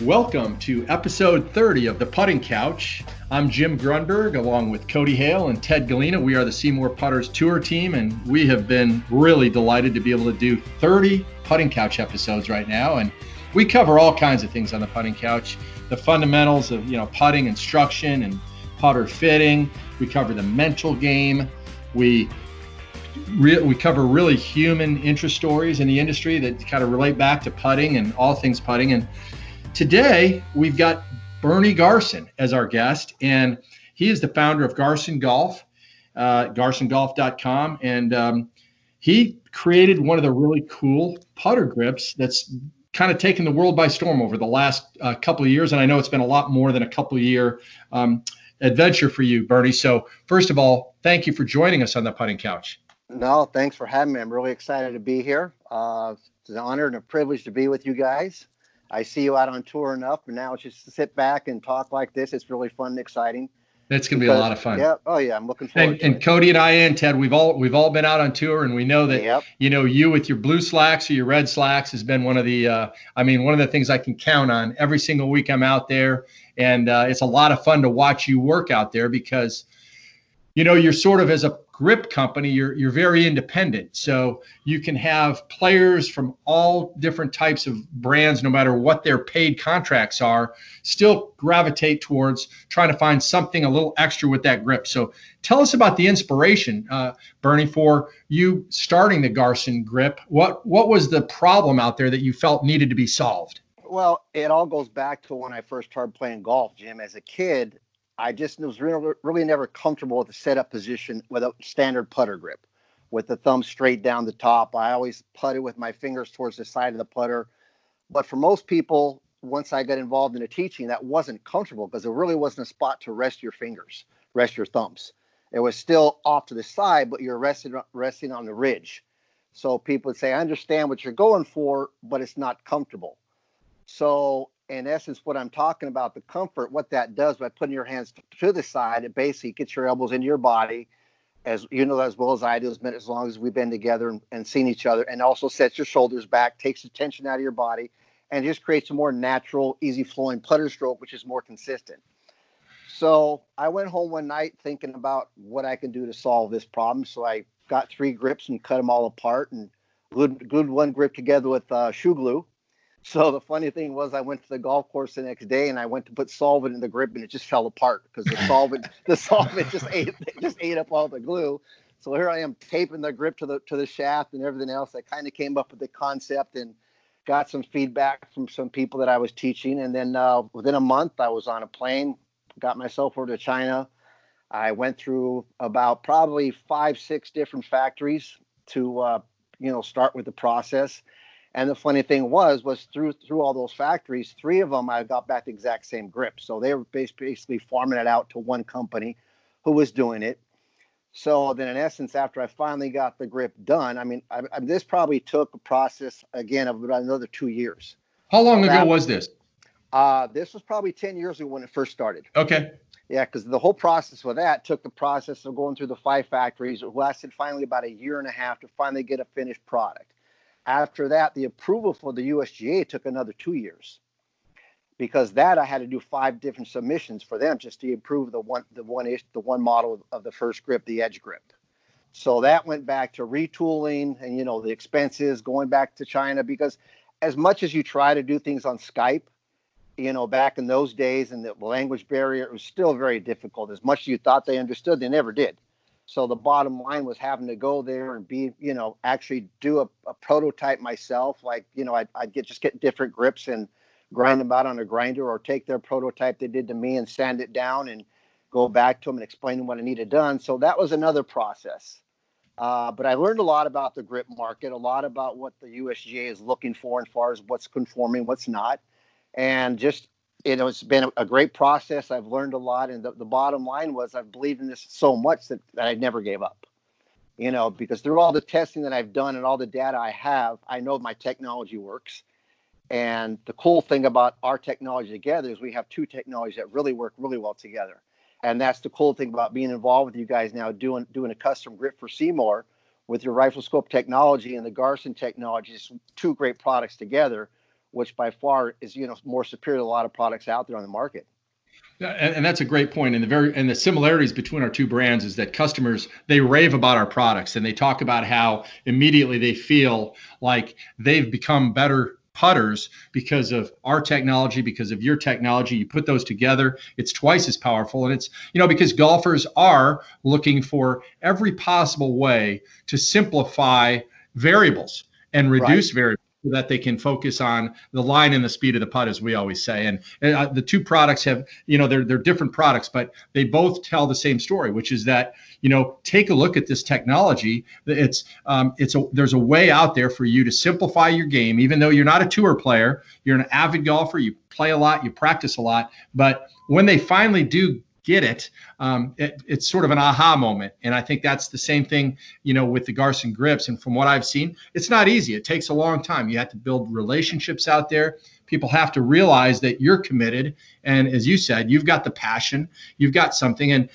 Welcome to episode 30 of the Putting Couch. I'm Jim Grundberg along with Cody Hale and Ted Galena. We are the SeeMore Putters Tour team, and we have been really delighted to be able to do 30 Putting Couch episodes right now. And we cover all kinds of things on the Putting Couch the fundamentals of you know putting instruction and putter fitting. We cover the mental game. We we cover really human interest stories in the industry that kind of relate back to putting and all things putting. And Today, we've got Bernie Garsen as our guest, and he is the founder of Garsen Golf, uh, garsengolf.com. And um, he created one of the really cool putter grips that's kind of taken the world by storm over the last uh, couple of years. And I know it's been a lot more than a couple year um, adventure for you, Bernie. So, first of all, thank you for joining us on the putting couch. No, thanks for having me. I'm really excited to be here. Uh, it's an honor and a privilege to be with you guys. I see you out on tour enough, and now it's just to sit back and talk like this. It's really fun and exciting. That's going to be a lot of fun. Yeah. Oh yeah, I'm looking forward. And, and Cody and I and Ted, we've all we've all been out on tour, and we know that yep. you know you with your blue slacks or your red slacks has been one of the. Uh, I mean, one of the things I can count on every single week I'm out there, and uh, it's a lot of fun to watch you work out there because, you know, you're sort of as a grip company, you're you're very independent. So you can have players from all different types of brands, no matter what their paid contracts are, still gravitate towards trying to find something a little extra with that grip. So tell us about the inspiration, uh, Bernie, for you starting the Garsen grip. What what was the problem out there that you felt needed to be solved? Well, it all goes back to when I first started playing golf, Jim. As a kid, I just was really, really never comfortable with the setup position with a standard putter grip, with the thumb straight down the top. I always putted with my fingers towards the side of the putter. But for most people, once I got involved in the teaching, that wasn't comfortable because there really wasn't a spot to rest your fingers, rest your thumbs. It was still off to the side, but you're resting resting on the ridge. So people would say, I understand what you're going for, but it's not comfortable. So in essence, what I'm talking about, the comfort, what that does by putting your hands to the side, it basically gets your elbows into your body, as you know as well as I do, as, as long as we've been together and, and seen each other, and also sets your shoulders back, takes the tension out of your body, and just creates a more natural, easy flowing putter stroke, which is more consistent. So I went home one night thinking about what I can do to solve this problem. So I got three grips and cut them all apart and glued, glued one grip together with uh, shoe glue so the funny thing was, I went to the golf course the next day and I went to put solvent in the grip and it just fell apart because the solvent the solvent just ate just ate up all the glue. So here I am taping the grip to the to the shaft and everything else. I kind of came up with the concept and got some feedback from some people that I was teaching. And then uh, within a month, I was on a plane, got myself over to China. I went through about probably five, six different factories to uh, you know start with the process and the funny thing was, was through through all those factories, three of them I got back the exact same grip. So they were basically farming it out to one company who was doing it. So then, in essence, after I finally got the grip done, I mean, I, I, this probably took a process again of about another two years. How long ago was this? Uh, this was probably 10 years ago when it first started. Okay. Yeah, because the whole process with that took the process of going through the five factories. It lasted finally about a year and a half to finally get a finished product. After that, the approval for the USGA took another two years because that I had to do five different submissions for them just to improve the one the one ish the one model of the first grip, the edge grip. So that went back to retooling and you know the expenses going back to China because as much as you try to do things on Skype, you know, back in those days and the language barrier, was still very difficult. As much as you thought they understood, they never did. So the bottom line was having to go there and be, you know, actually do a, a prototype myself. Like, you know, I'd, I'd, get just get different grips and grind them out on a grinder or take their prototype they did to me and sand it down and go back to them and explain what I needed done. So that was another process. Uh, but I learned a lot about the grip market, a lot about what the USGA is looking for as far as what's conforming, what's not, and just know, it's been a great process. I've learned a lot, and the, the bottom line was I've believed in this so much that, that I never gave up. You know, because through all the testing that I've done and all the data I have, I know my technology works. And the cool thing about our technology together is we have two technologies that really work really well together. And that's the cool thing about being involved with you guys now doing doing a custom grip for SeeMore with your rifle scope technology and the Garsen technology, two great products together which by far is you know more superior to a lot of products out there on the market. And, and, that's a great point. And the very and the similarities between our two brands is that customers they rave about our products and they talk about how immediately they feel like they've become better putters because of our technology, because of your technology. You put those together, it's twice as powerful. And it's, you know, because golfers are looking for every possible way to simplify variables and reduce right. variables so that they can focus on the line and the speed of the putt, as we always say. And, and uh, the two products have, you know, they're they're different products, but they both tell the same story, which is that you know, take a look at this technology. It's um, it's a there's a way out there for you to simplify your game, even though you're not a tour player, you're an avid golfer, you play a lot, you practice a lot, but when they finally do get it, um, it, it's sort of an aha moment. And I think that's the same thing, you know, with the Garsen grips. And from what I've seen, it's not easy. It takes a long time. You have to build relationships out there. People have to realize that you're committed. And as you said, you've got the passion, you've got something. And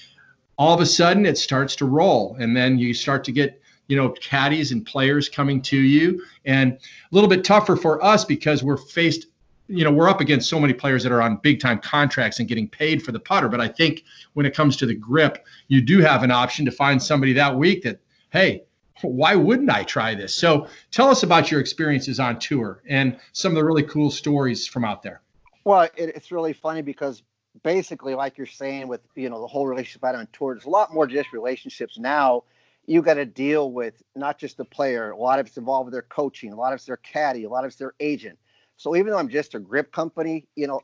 all of a sudden it starts to roll. And then you start to get you know caddies and players coming to you and a little bit tougher for us because we're faced you know, we're up against so many players that are on big time contracts and getting paid for the putter. But I think when it comes to the grip, you do have an option to find somebody that week that, hey, why wouldn't I try this? So tell us about your experiences on tour and some of the really cool stories from out there. Well, it, it's really funny because basically, like you're saying, with you know the whole relationship out on tour, there's a lot more just relationships now. You got to deal with not just the player. A lot of it's involved with their coaching. A lot of it's their caddy. A lot of it's their agent so even though I'm just a grip company, you know,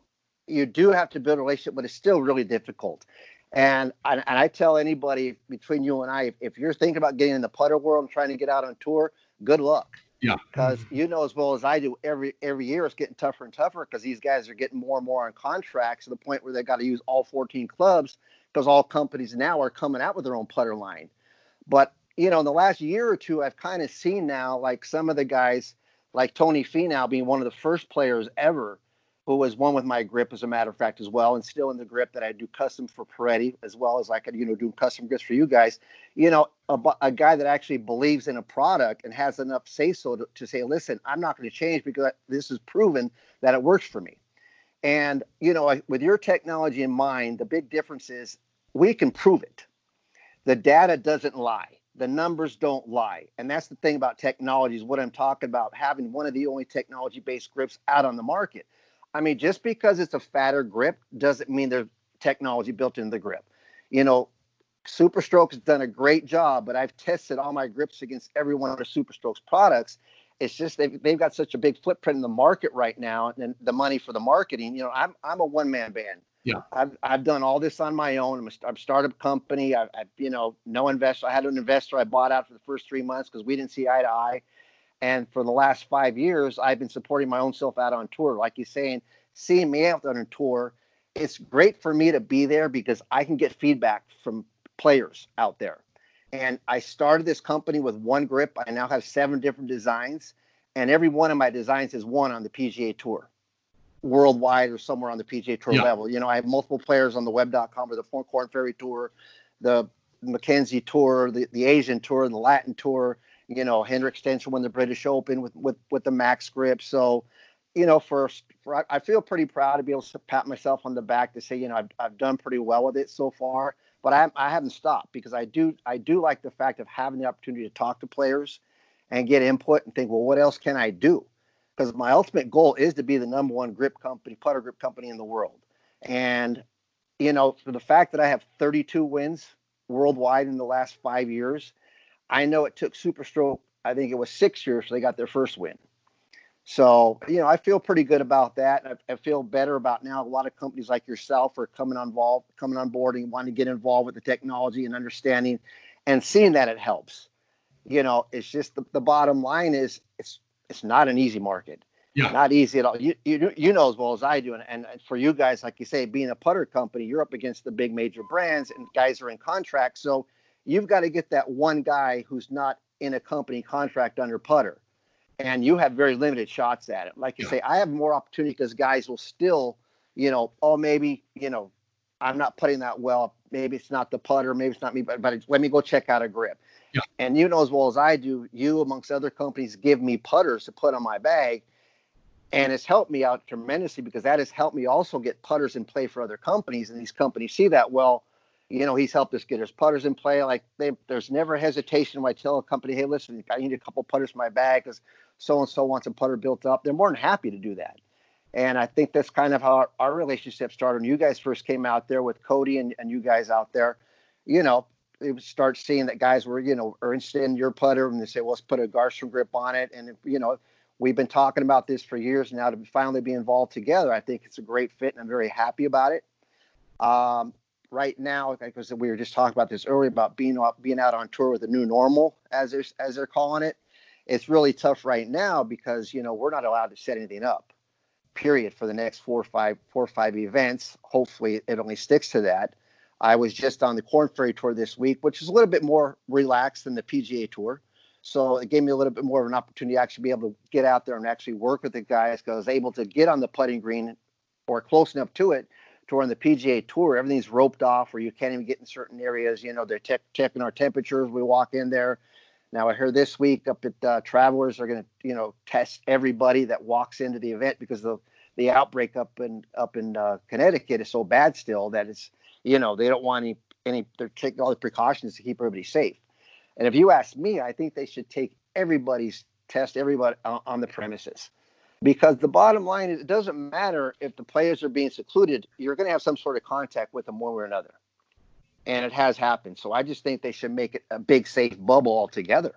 you do have to build a relationship, but it's still really difficult. And, and, and I tell anybody between you and I, if, if, you're thinking about getting in the putter world and trying to get out on tour, good luck. Yeah. Because you know as well as I do, every every year it's getting tougher and tougher because these guys are getting more and more on contracts to the point where they got to use all 14 clubs because all companies now are coming out with their own putter line. But you know, in the last year or two, I've kind of seen now like some of the guys like Tony Finau being one of the first players ever who was one with my grip, as a matter of fact, as well, and still in the grip that I do custom for Piretti, as well as I could, you know, do custom grips for you guys. You know, a, a guy that actually believes in a product and has enough say so to, to say, listen, I'm not going to change because this is proven that it works for me. And, you know, with your technology in mind, the big difference is we can prove it. The data doesn't lie the numbers don't lie. And that's the thing about technology is what I'm talking about, having one of the only technology based grips out on the market. I mean, just because it's a fatter grip doesn't mean there's technology built into the grip. You know, Superstroke has done a great job, but I've tested all my grips against every one of Superstrokes products. It's just they've, they've got such a big footprint in the market right now and the money for the marketing. You know, I'm, I'm a one man band. Yeah. I've, I've done all this on my own. I'm a, I'm a startup company. I, I, you know, no investor. I had an investor I bought out for the first three months because we didn't see eye to eye. And for the last five years, I've been supporting my own self out on tour. Like you're saying, seeing me out on a tour, it's great for me to be there because I can get feedback from players out there. And I started this company with one grip. I now have seven different designs, and every one of my designs is won on the PGA Tour worldwide or somewhere on the PGA Tour yeah. level. You know, I have multiple players on the web.com or the Korn Ferry Tour, the Mackenzie Tour, the, the Asian Tour, the Latin Tour. You know, Henrik Stenson won the British Open with with with the Max grip. So, you know, for, for I feel pretty proud to be able to pat myself on the back to say, you know, I've I've done pretty well with it so far. But I I haven't stopped because I do I do like the fact of having the opportunity to talk to players and get input and think, well, what else can I do? Because my ultimate goal is to be the number one grip company, putter grip company in the world. And, you know, for the fact that I have 32 wins worldwide in the last five years, I know it took Superstroke, I think it was six years, so they got their first win. So, you know, I feel pretty good about that. I, I, feel better about now. A lot of companies like yourself are coming on involved, coming on board and wanting to get involved with the technology and understanding and seeing that it helps. You know, it's just the, the bottom line is it's it's not an easy market. Yeah. Not easy at all. You, you you know as well as I do, and, and for you guys, like you say, being a putter company, you're up against the big major brands, and guys are in contracts. So you've got to get that one guy who's not in a company contract under putter, and you have very limited shots at it. Like you yeah. say, I have more opportunity because guys will still, you know, oh maybe you know, I'm not putting that well. Maybe it's not the putter. Maybe it's not me, but but let me go check out a grip. Yeah. And you know as well as I do, you amongst other companies give me putters to put on my bag. and it's helped me out tremendously because that has helped me also get putters in play for other companies and these companies see that well you know he's helped us get his putters in play like they, there's never hesitation when i tell a company hey listen i need a couple putters in my bag because so and so wants a putter built up they're more than happy to do that and i think that's kind of how our, our relationship started when you guys first came out there with cody and, and you guys out there you know it start seeing that guys were you know are interested in your putter and they say well, let's put a garsen grip on it and you know we've been talking about this for years now to finally be involved together. I think it's a great fit, and I'm very happy about it. Um, right now, because we were just talking about this earlier about being out, being out on tour with the new normal, as they're, as they're calling it. It's really tough right now because you know we're not allowed to set anything up. Period for the next four or five four or five events. Hopefully, it only sticks to that. I was just on the Korn Ferry Tour this week, which is a little bit more relaxed than the PGA Tour. So it gave me a little bit more of an opportunity to actually be able to get out there and actually work with the guys because I was able to get on the putting green or close enough to it to on the PGA Tour, everything's roped off where you can't even get in certain areas. You know, they're te- checking our temperatures. We walk in there. Now I heard this week up at uh, Travelers are going to, you know, test everybody that walks into the event because the the outbreak up in up in uh, Connecticut is so bad still that it's, you know, they don't want any any. They're taking all the precautions to keep everybody safe. And if you ask me, I think they should take everybody's test everybody on the premises. Because the bottom line is, it doesn't matter if the players are being secluded, you're going to have some sort of contact with them one way or another. And it has happened. So I just think they should make it a big, safe bubble altogether.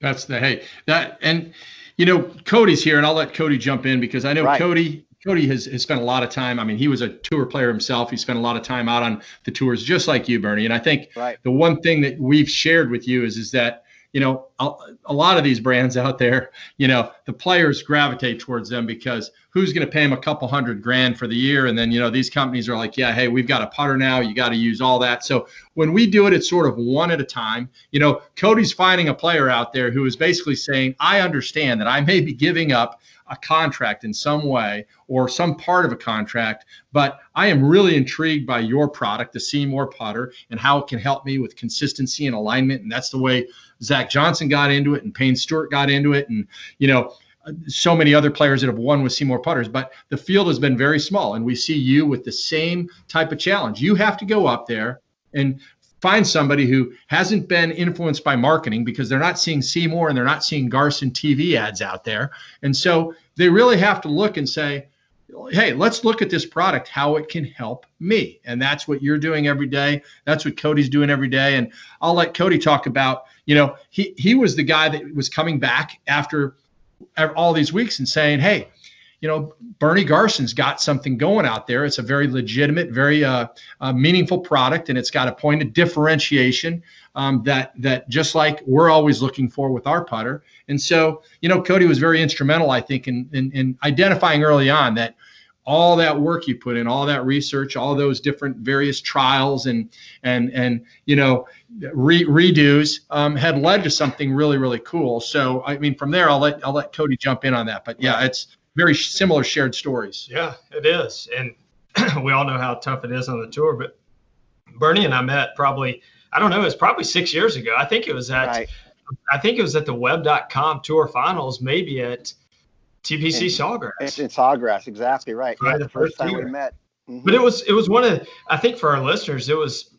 That's the hey that and you know Cody's here and I'll let Cody jump in because I know right. Cody Cody has, has spent a lot of time. I mean, he was a tour player himself. He spent a lot of time out on the tours, just like you, Bernie. And I think right. the one thing that we've shared with you is is that you know a, lot of these brands out there, you know, the players gravitate towards them because who's going to pay them a couple hundred grand for the year? And then you know these companies are like, yeah, hey, we've got a putter now. You got to use all that. So when we do it, it's sort of one at a time. You know, Cody's finding a player out there who is basically saying, I understand that I may be giving up a contract in some way or some part of a contract, but I am really intrigued by your product, the SeeMore putter, and how it can help me with consistency and alignment. And that's the way Zach Johnson got into it and Payne Stewart got into it. And, you know, so many other players that have won with SeeMore putters, but the field has been very small. And we see you with the same type of challenge. You have to go up there and find somebody who hasn't been influenced by marketing because they're not seeing SeeMore and they're not seeing Garsen TV ads out there. And so they really have to look and say, hey, let's look at this product, how it can help me. And that's what you're doing every day. That's what Cody's doing every day. And I'll let Cody talk about, you know, he, he was the guy that was coming back after all these weeks and saying, hey, you know, Bernie Garsen's got something going out there. It's a very legitimate, very uh, uh, meaningful product, and it's got a point of differentiation um, that that just like we're always looking for with our putter. And so, you know, Cody was very instrumental, I think, in, in, in identifying early on that all that work you put in, all that research, all those different various trials and and and you know re- redos um, had led to something really really cool. So I mean, from there, I'll let I'll let Cody jump in on that. But yeah, it's very similar shared stories. Yeah, it is, and we all know how tough it is on the tour. But Bernie and I met probably I don't know, it was probably six years ago. I think it was at right. I think it was at the Web.com Tour Finals, maybe at TPC in, Sawgrass. In Sawgrass, exactly right. right yeah, the first, time year. we met. Mm-hmm. But it was it was one of I think for our listeners it was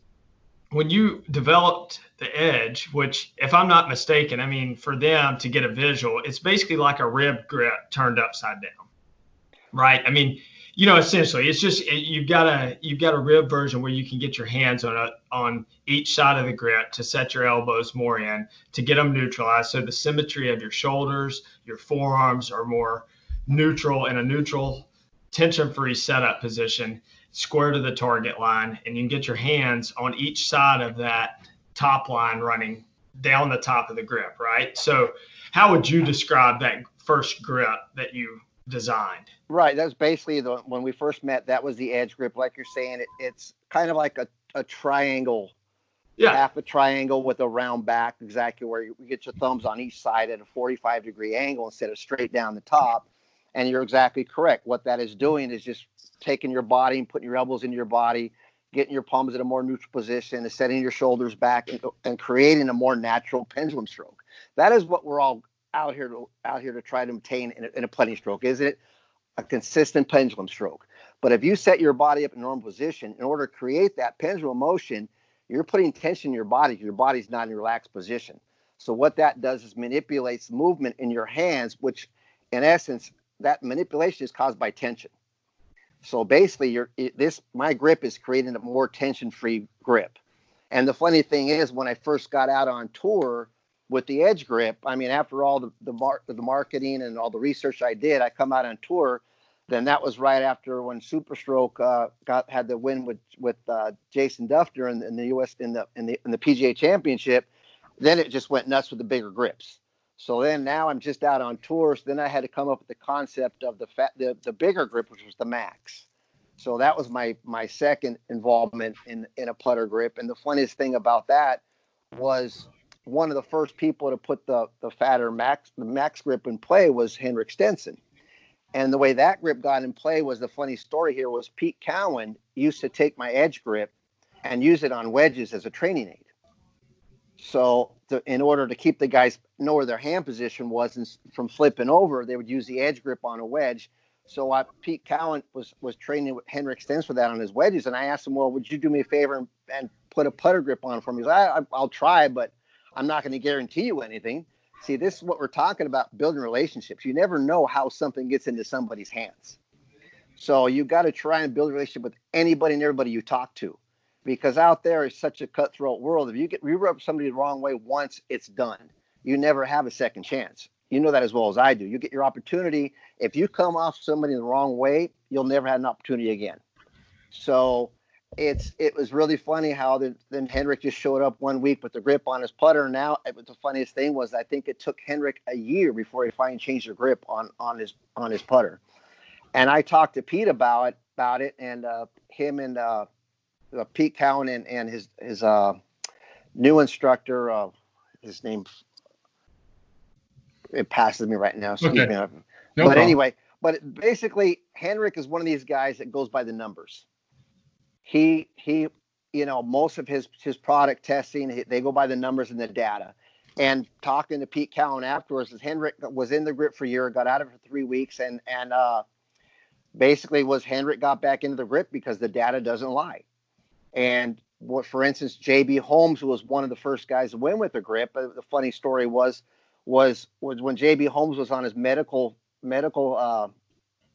when you developed the edge, which, if I'm not mistaken, I mean, for them to get a visual, it's basically like a rib grip turned upside down, right? I mean, you know, essentially, it's just you've got a you've got a rib version where you can get your hands on a on each side of the grip to set your elbows more in to get them neutralized, so the symmetry of your shoulders, your forearms are more neutral in a neutral tension-free setup position square to the target line, and you can get your hands on each side of that top line running down the top of the grip, right? So, how would you describe that first grip that you designed? Right. That was basically the when we first met. That was the edge grip, like you're saying. It, it's kind of like a, a triangle, yeah, half a triangle with a round back, exactly where you get your thumbs on each side at a 45 degree angle instead of straight down the top. And you're exactly correct. What that is doing is just taking your body and putting your elbows into your body, getting your palms in a more neutral position, and setting your shoulders back and, and creating a more natural pendulum stroke. That is what we're all out here to out here to try to obtain in a, in a stroke? Is it a consistent pendulum stroke? But if you set your body up in normal position, in order to create that pendulum motion, you're putting tension in your body. Your body's not in a relaxed position. So what that does is manipulates movement in your hands, which in essence, that manipulation is caused by tension. So basically, you're this my grip is creating a more tension-free grip. And the funny thing is, when I first got out on tour with the Edge grip, I mean, after all the the, mar- the marketing and all the research I did, I come out on tour. Then that was right after when Superstroke uh, got had the win with with uh, Jason Dufner in, in the U.S. in the in the in the PGA Championship. Then it just went nuts with the bigger grips. So then now I'm just out on tours. Then I had to come up with the concept of the fat, the, the bigger grip, which was the max. So that was my my second involvement in in a putter grip. And the funniest thing about that was one of the first people to put the the fatter max the max grip in play was Henrik Stenson. And the way that grip got in play was the funny story here was Pete Cowan used to take my edge grip and use it on wedges as a training aid. So, to, in order to keep the guys know where their hand position was and from flipping over, they would use the edge grip on a wedge. So, I, Pete Cowan was was training with Henrik Stenson for that on his wedges, and I asked him, "Well, would you do me a favor and, and put a putter grip on for me?" He's like, I, "I'll try, but I'm not going to guarantee you anything." See, this is what we're talking about: building relationships. You never know how something gets into somebody's hands, so you got to try and build a relationship with anybody and everybody you talk to because out there is such a cutthroat world. If you get you rub somebody the wrong way once, it's done. You never have a second chance. You know that as well as I do. You get your opportunity. If you come off somebody the wrong way, you'll never have an opportunity again. So it's it was really funny how the, then Henrik just showed up one week with the grip on his putter. Now it was the funniest thing was I think it took Henrik a year before he finally changed the grip on on his on his putter. And I talked to Pete about it about it, and uh, him and uh, uh, Pete Cowan and, and his his uh, new instructor, uh, his name it passes me right now. Excuse Okay. me. No but problem. anyway, but basically, Henrik is one of these guys that goes by the numbers. He he, you know, most of his his product testing, they go by the numbers and the data. And talking to Pete Cowan afterwards, is Henrik was in the grip for a year, got out of it for three weeks, and and uh, basically was Henrik got back into the grip because the data doesn't lie. And what, for instance, JB Holmes was one of the first guys to win with the grip. The funny story was, was was when JB Holmes was on his medical medical uh,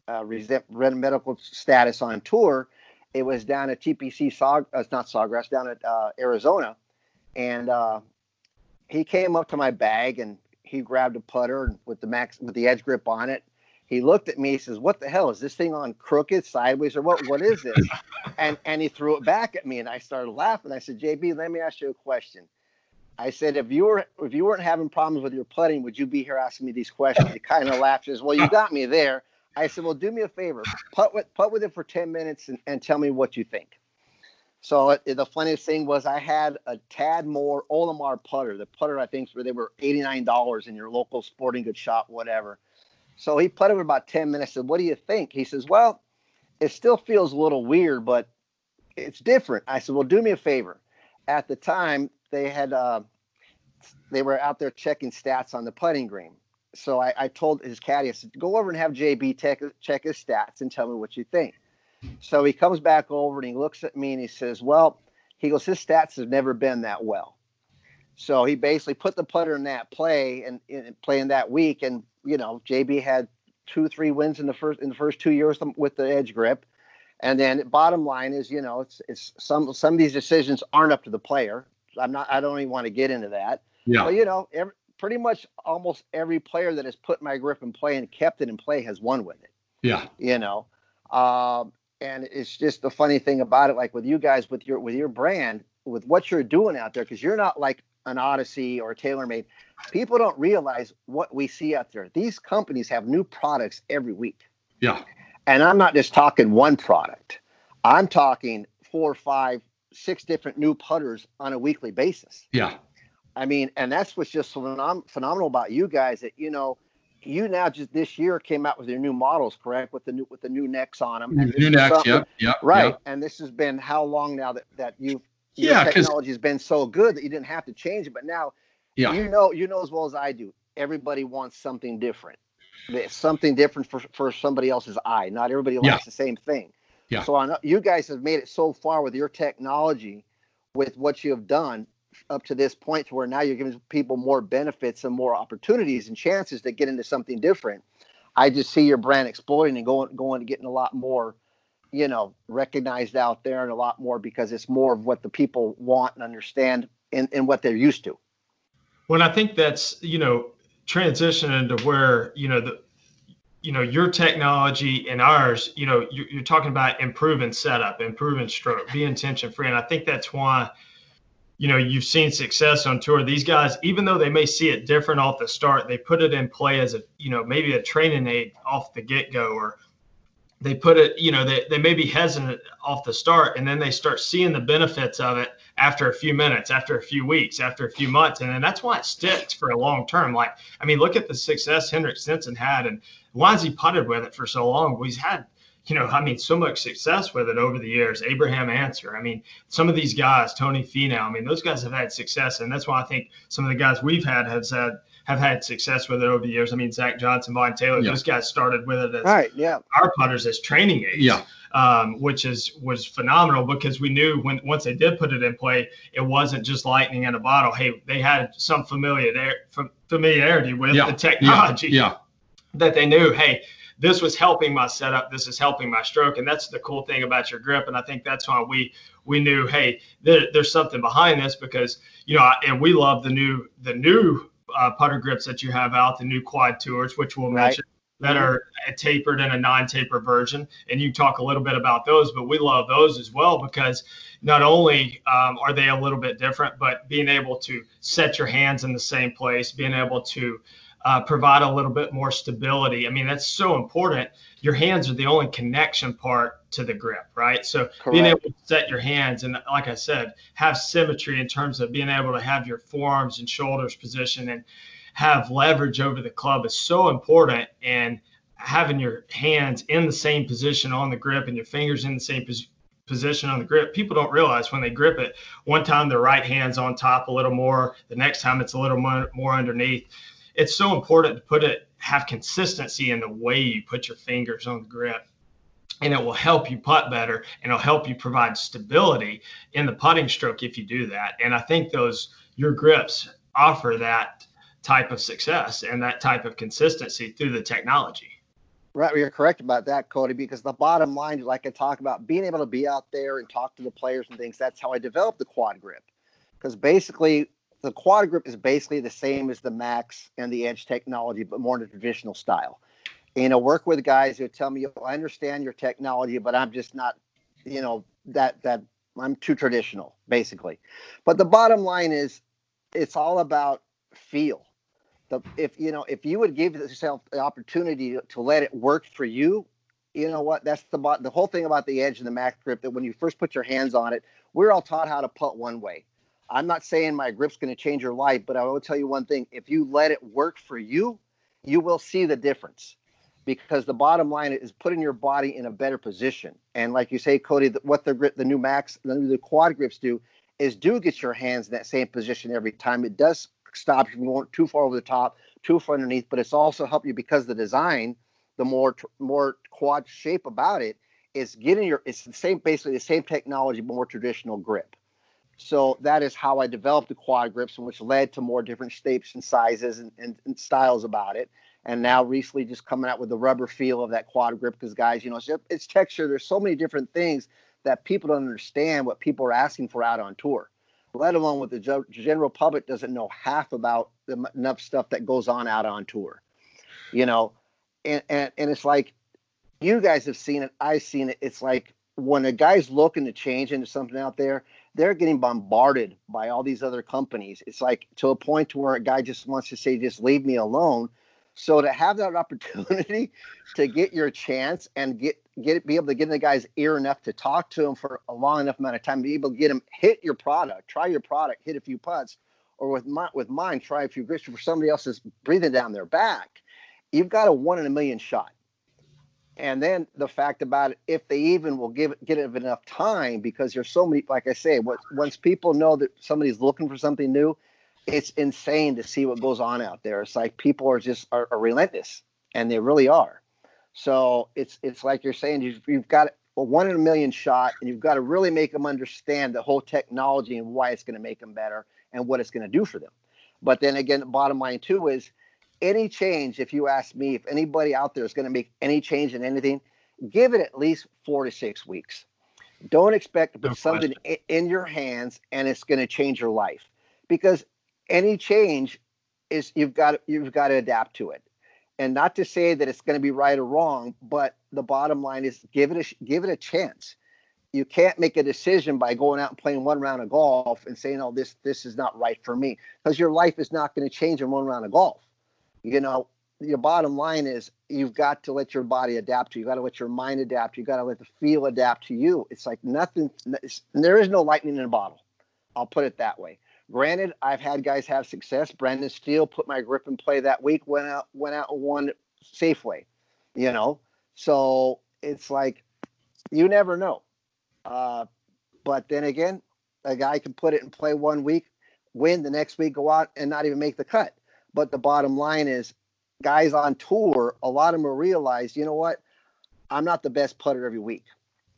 uh, medical status on tour. It was down at TPC Saw, uh, not Sawgrass, down at uh, Arizona, and uh, he came up to my bag and he grabbed a putter with the max with the edge grip on it. He looked at me. He says, "What the hell is this thing on crooked, sideways, or what? What is this?" and and he threw it back at me, and I started laughing. I said, "JB, let me ask you a question." I said, "If you were if you weren't having problems with your putting, would you be here asking me these questions?" He kind of laughed. He says, "Well, you got me there." I said, "Well, do me a favor, put with putt with it for ten minutes and, and tell me what you think." So it, the funniest thing was I had a Tadmore Olimar putter. The putter I think where they were eighty nine dollars in your local sporting goods shop, whatever. So he putted for about ten minutes. Said, "What do you think?" He says, "Well, it still feels a little weird, but it's different." I said, "Well, do me a favor." At the time, they had uh, they were out there checking stats on the putting green. So I, I told his caddy, I said, "Go over and have JB check check his stats and tell me what you think." So he comes back over and he looks at me and he says, Well, he goes, his stats have never been that well. So he basically put the putter in that play and, and playing that week. And, you know, JB had two, three wins in the first in the first two years with the edge grip. And then bottom line is, you know, it's it's some some of these decisions aren't up to the player. I'm not I don't even want to get into that. Yeah. But you know, every, pretty much almost every player that has put my grip in play and kept it in play has won with it. Yeah. you know? Um, and it's just the funny thing about it like with you guys with your with your brand with what you're doing out there because you're not like an odyssey or a TaylorMade people don't realize what we see out there. These companies have new products every week. Yeah. and i'm not just talking one product. I'm talking four five six different new putters on a weekly basis. Yeah. I mean, and that's what's just phenom- phenomenal about you guys that you know, you now just this year came out with your new models, correct? With the new with the new necks on them. And this New something- Yep. Yep. Right. Yep. And this has been how long now that that you Yeah, technology has been so good that you didn't have to change it, but now Yeah. you know you know as well as I do. everybody wants something different. Something different for, for somebody else's eye. Not everybody likes yeah. the same thing. Yeah. So I you guys have made it so far with your technology, with what you have done up to this point, to where now you're giving people more benefits and more opportunities and chances to get into something different. I just see your brand exploding and going going and getting a lot more, you know, recognized out there and a lot more because it's more of what the people want and understand and, and what they're used to. Well, I think that's you know transitioning to where you know the you know your technology and ours you know you're, you're talking about improving setup improving stroke being tension free and i think that's why you know you've seen success on tour. These guys even though they may see it different off the start they put it in play as a you know maybe a training aid off the get-go or they put it you know they, they may be hesitant off the start and then they start seeing the benefits of it after a few minutes after a few weeks after a few months and then that's why it sticks for a long term. Like i mean look at the success henrik stenson had and why has he putted with it for so long. Well, he's had you know, I mean, so much success with it over the years. Abraham Ancer. I mean, some of these guys, Tony Finau. I mean, those guys have had success, and that's why I think some of the guys we've had have had have had success with it over the years. I mean, Zach Johnson, Vaughn Taylor. Yeah. Those guys started with it as right, yeah. our putters as training aids. Yeah. Um, which is was phenomenal because we knew when once they did put it in play, it wasn't just lightning in a bottle. Hey, they had some familiarity familiarity with yeah. the technology. Yeah. yeah. That they knew, hey, this was helping my setup. This is helping my stroke, and that's the cool thing about your grip. And I think that's why we we knew, hey, there, there's something behind this because you know, and we love the new the new uh, putter grips that you have out, the new quad tours, which we'll right. mention that are tapered and a non-taper version. And you talk a little bit about those, but we love those as well because not only um, are they a little bit different, but being able to set your hands in the same place, being able to uh, provide a little bit more stability. I mean, that's so important. Your hands are the only connection part to the grip, right? So Correct. being able to set your hands and, like I said, have symmetry in terms of being able to have your forearms and shoulders positioned and have leverage over the club is so important. And having your hands in the same position on the grip and your fingers in the same position position on the grip. People don't realize when they grip it, one time the right hand's on top a little more, the next time it's a little more, more underneath it's so important to put it have consistency in the way you put your fingers on the grip. And it will help you putt better and it'll help you provide stability in the putting stroke if you do that. And i think those your grips offer that type of success and that type of consistency through the technology. Right you're correct about that cody because the bottom line like i talk about being able to be out there and talk to the players and things that's how i developed the quad grip. Because basically the quad grip is basically the same as the max and the edge technology but more in a traditional style. You know work with guys who tell me oh, i understand your technology but i'm just not you know that that i'm too traditional basically. But the bottom line is it's all about feel. The if you know if you would give yourself the opportunity to let it work for you you know what? That's the the whole thing about the edge and the max grip that when you first put your hands on it we're all taught how to putt one way I'm not saying my grip's going to change your life, but I will tell you one thing: if you let it work for you, you will see the difference. Because the bottom line is putting your body in a better position. And like you say, Cody, what the grip, the new max, the, quad grips do is do get your hands in that same position every time. It does stop you from going too far over the top, too far underneath, but it's also help you because the design, the more more quad shape about it, is getting your it's the same basically the same technology, more traditional grip. So that is how I developed the quad grips, which led to more different shapes and sizes and, and, and, styles about it. And now recently just coming out with the rubber feel of that quad grip because guys, you know, it's, it's texture. There's so many different things that people don't understand what people are asking for out on tour, let alone what the general public doesn't know half about the, enough stuff that goes on out on tour, you know, and, and, and it's like, you guys have seen it. I've seen it. It's like when a guy's looking to change into something out there, they're getting bombarded by all these other companies. It's like to a point to where a guy just wants to say, just leave me alone. So to have that opportunity to get your chance and get get be able to get in the guy's ear enough to talk to him for a long enough amount of time, be able to get him hit your product, try your product, hit a few putts, or with my with mine, try a few grips for somebody else that's breathing down their back. You've got a one in a million shot and then the fact about it, if they even will give it, get it enough time, because there's so many, like I say, what, once people know that somebody's looking for something new, it's insane to see what goes on out there. It's like people are just are, are relentless, and they really are. So it's it's like you're saying you've, you've got a one in a million shot, and you've got to really make them understand the whole technology and why it's going to make them better and what it's going to do for them. But then again, the bottom line too is any change. If you ask me, if anybody out there is going to make any change in anything, give it at least four to six weeks. Don't expect to put no something in your hands and it's going to change your life because any change is you've got you've got to adapt to it and not to say that it's going to be right or wrong but the bottom line is give it a give it a chance you can't make a decision by going out and playing one round of golf and saying oh this this is not right for me because your life is not going to change in one round of golf you know your bottom line is you've got to let your body adapt to you. got to let your mind adapt. You've got to let the feel adapt to you. It's like nothing. There is no lightning in a bottle. I'll put it that way. Granted, I've had guys have success. Brendan Steele put my grip in play that week. Went out, went out and won Safeway. You know, so it's like you never know. Uh, but then again, a guy can put it in play one week, win the next week, go out and not even make the cut. But the bottom line is, guys on tour, a lot of them realize, you know what, I'm not the best putter every week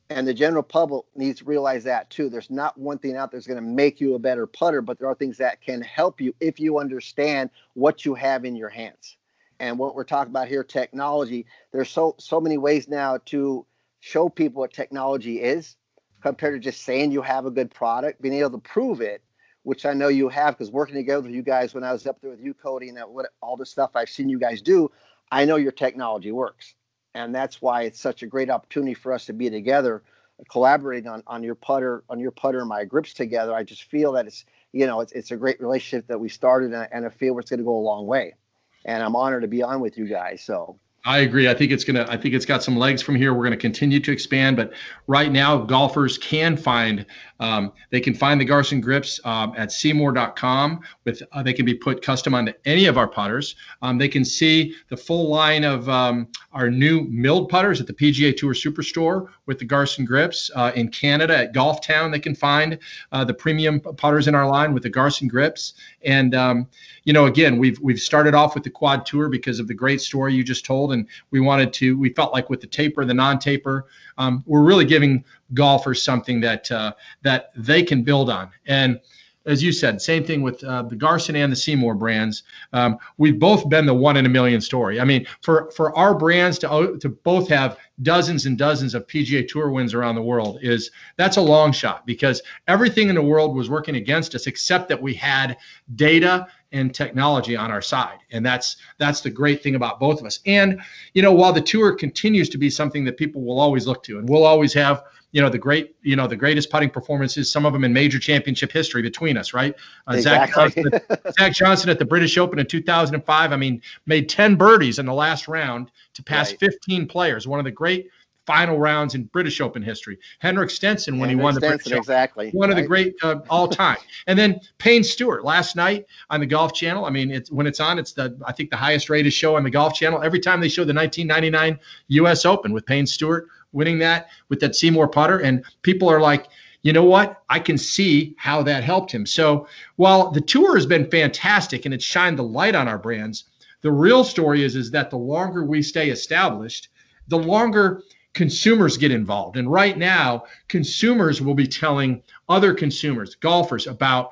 and the general public needs to realize that too. There's not one thing out there that's going to make you a better putter, but there are things that can help you if you understand what you have in your hands. And what we're talking about here, technology. There's so so many ways now to show people what technology is, compared to just saying you have a good product, being able to prove it, which I know you have because working together with you guys when I was up there with you, Cody, and that, what all the stuff I've seen you guys do, I know your technology works. And that's why it's such a great opportunity for us to be together collaborating on, on your putter on your putter and my grips together. I just feel that it's you know it's, it's a great relationship that we started and, and i feel it's going to go a long way. And i'm honored to be on with you guys so I agree. I think it's gonna. I think it's got some legs from here. We're gonna continue to expand, but right now golfers can find. Um, they can find the Garsen grips um, at SeeMore.com. With uh, they can be put custom onto any of our putters. Um, they can see the full line of um, our new milled putters at the PGA Tour Superstore with the Garsen grips. Uh, in Canada at Golf Town, they can find uh, the premium putters in our line with the Garsen grips. And um, you know, again, we've we've started off with the Quad Tour because of the great story you just told and we wanted to. We felt like with the taper, the non-taper, um, we're really giving golfers something that uh, that they can build on. And as you said, same thing with uh, the Garsen and the SeeMore brands. Um, we've both been the one in a million story. I mean, for for our brands to to both have dozens and dozens of PGA Tour wins around the world is that's a long shot because everything in the world was working against us except that we had data and technology on our side and that's that's the great thing about both of us and you know while the tour continues to be something that people will always look to and we'll always have you know the great you know the greatest putting performances some of them in major championship history between us right uh, exactly. Zach, Johnson, Zach Johnson at the British Open in 2005 I mean made 10 birdies in the last round to pass right. 15 players one of the great final rounds in British Open history. Henrik Stenson when Henrik he won the Stenson, British exactly. Open, one right. of the great uh, all time. and then Payne Stewart last night on the Golf Channel. I mean, it's when it's on, it's the I think the highest rated show on the Golf Channel. Every time they show the 1999 U.S. Open with Payne Stewart winning that with that SeeMore putter, and people are like. You know what? I can see how that helped him. So while the tour has been fantastic and it's shined the light on our brands, the real story is is that the longer we stay established, the longer consumers get involved. And right now, consumers will be telling other consumers, golfers, about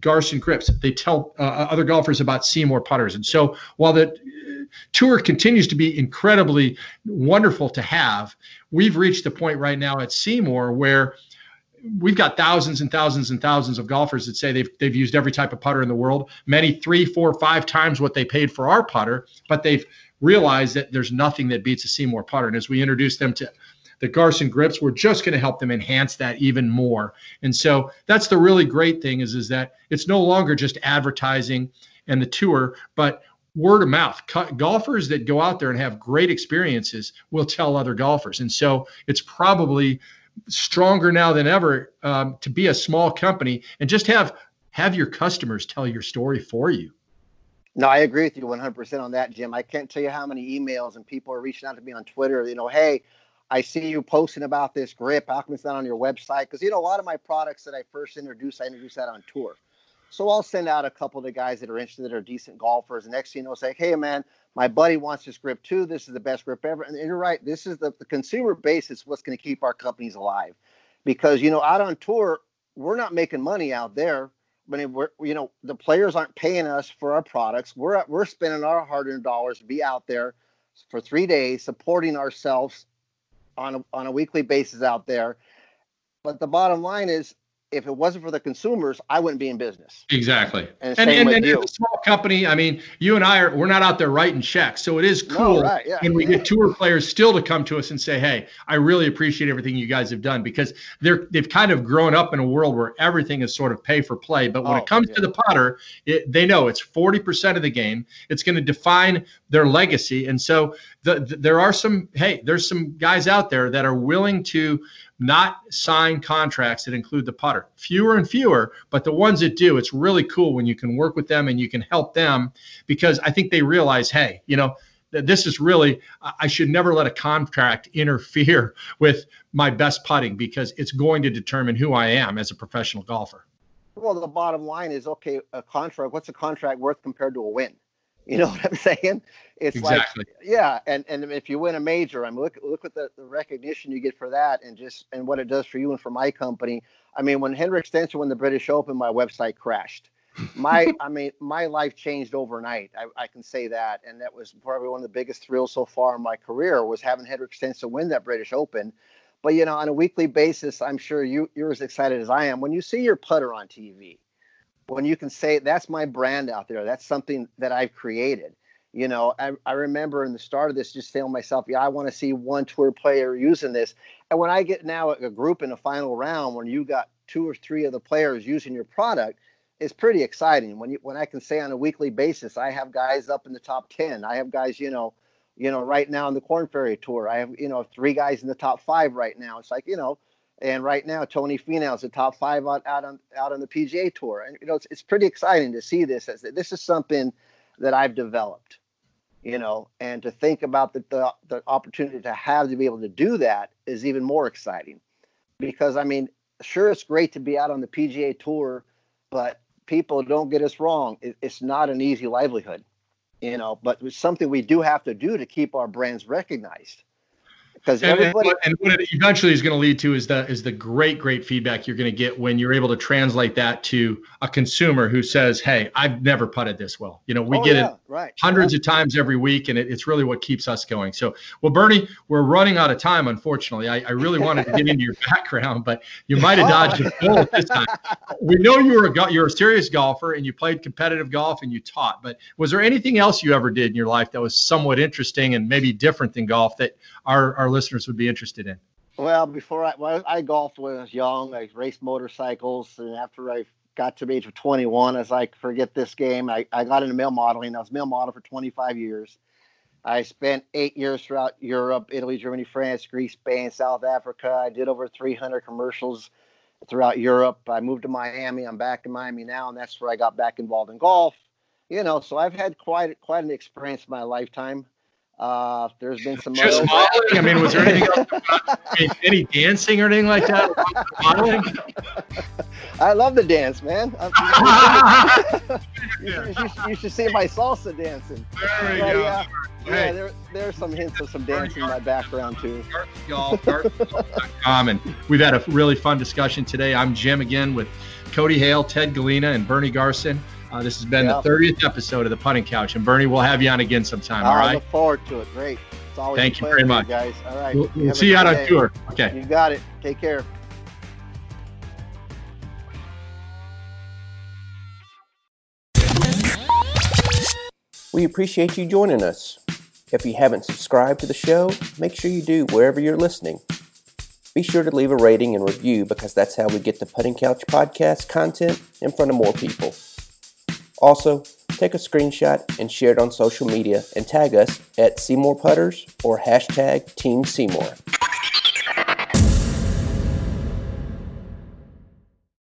Garsen grips. They tell uh, uh, other golfers about SeeMore putters. And so while the tour continues to be incredibly wonderful to have, we've reached the point right now at SeeMore where we've got thousands and thousands and thousands of golfers that say they've they've used every type of putter in the world, many three, four, five times what they paid for our putter, but they've realized that there's nothing that beats a SeeMore putter. And as we introduce them to the Garsen grips, we're just going to help them enhance that even more. And so that's the really great thing is, is that it's no longer just advertising and the tour, but word of mouth. Golfers that go out there and have great experiences will tell other golfers. And so it's probably stronger now than ever um, to be a small company and just have have your customers tell your story for you. No, I agree with you 100% on that, Jim. I can't tell you how many emails and people are reaching out to me on Twitter. You know, hey, I see you posting about this grip. How come it's not on your website? Because, you know, a lot of my products that I first introduced, I introduced that on tour. So I'll send out a couple of the guys that are interested that are decent golfers. And next thing you know, say, hey man, my buddy wants this grip too. This is the best grip ever. And you're right. This is the, the consumer base is what's going to keep our companies alive. Because, you know, out on tour, we're not making money out there. But we're, you know, the players aren't paying us for our products. We're we're spending our hard-earned dollars to be out there for three days, supporting ourselves on a, on a weekly basis out there. But the bottom line is, if it wasn't for the consumers, I wouldn't be in business. Exactly. And and, and, and a small company, I mean, you and I are we're not out there writing checks, so it is cool. No, right, yeah. And we get tour players still to come to us and say, "Hey, I really appreciate everything you guys have done," because they're they've kind of grown up in a world where everything is sort of pay for play. But when oh, it comes yeah. to the putter, it, they know it's forty percent of the game. It's going to define their legacy, and so the, the, there are some. Hey, there's some guys out there that are willing to not sign contracts that include the putter. Fewer and fewer, but the ones that do, it's really cool when you can work with them and you can help them because I think they realize, hey, you know, that this is really I should never let a contract interfere with my best putting because it's going to determine who I am as a professional golfer. Well, the bottom line is okay, a contract, what's a contract worth compared to a win? You know what I'm saying? It's exactly. like yeah, and and if you win a major, I mean look look at the, the recognition you get for that and just and what it does for you and for my company. I mean, when Henrik Stenson won the British Open, my website crashed. My I mean, my life changed overnight. I, I can say that. And that was probably one of the biggest thrills so far in my career was having Henrik Stenson win that British Open. But you know, on a weekly basis, I'm sure you you're as excited as I am when you see your putter on TV when you can say that's my brand out there. That's something that i've created. You know i, I remember in the start of this just telling myself yeah i want to see one tour player using this. And when i get now a group in a final round when you got two or three of the players using your product it's pretty exciting. When you when i can say on a weekly basis i have guys up in the top 10 i have guys you know you know right now in the Korn Ferry tour. I have you know three guys in the top five right now. It's like you know and right now, Tony Finau is the top five out, out on out on the PGA Tour, and you know it's, it's pretty exciting to see this. As this is something that I've developed, you know, and to think about the, the the opportunity to have to be able to do that is even more exciting, because I mean, sure, it's great to be out on the PGA Tour, but people don't get us wrong, it, it's not an easy livelihood, you know, but it's something we do have to do to keep our brands recognized because everybody and, and, what it eventually is going to lead to is the is the great great feedback you're going to get when you're able to translate that to a consumer who says hey i've never putted this well you know we oh, get yeah, it right. hundreds yeah. of times every week and it, it's really what keeps us going so well bernie we're running out of time unfortunately i, I really wanted to get into your background but you might have dodged a bullet this time oh. we know you were a you're a serious golfer and you played competitive golf and you taught but was there anything else you ever did in your life that was somewhat interesting and maybe different than golf that our, our listeners would be interested in? Well, before I well, I golfed when I was young. I raced motorcycles, and after I got to the age of 21, I was like, forget this game. I, I got into male modeling. I was male model for 25 years. I spent eight years throughout Europe, Italy, Germany, France, Greece, Spain, South Africa. I did over 300 commercials throughout Europe. I moved to Miami. I'm back in Miami now, and that's where I got back involved in golf. You know, so I've had quite quite an experience in my lifetime. Uh, there's been some just modeling. I mean, was there anything else? any dancing or anything like that? Modeling. I love the dance, man. you, should, you, should, you, should, see my salsa dancing. There we go. Yeah, yeah there, there's some hints of some dancing in my background too. and we've had a really fun discussion today. I'm Jim again with Cody Hale, Ted Galena, and Bernie Garsen. Uh, this has been yeah. the 30th episode of the Putting Couch, and Bernie, we'll have you on again sometime. All right. I look forward to it. Great. It's always Thank you very much, guys. All right. We'll, we'll see you out on tour. Okay. You got it. Take care. We appreciate you joining us. If you haven't subscribed to the show, make sure you do wherever you're listening. Be sure to leave a rating and review because that's how we get the Putting Couch podcast content in front of more people. Also, take a screenshot and share it on social media and tag us at SeeMore Putters or hashtag Team SeeMore.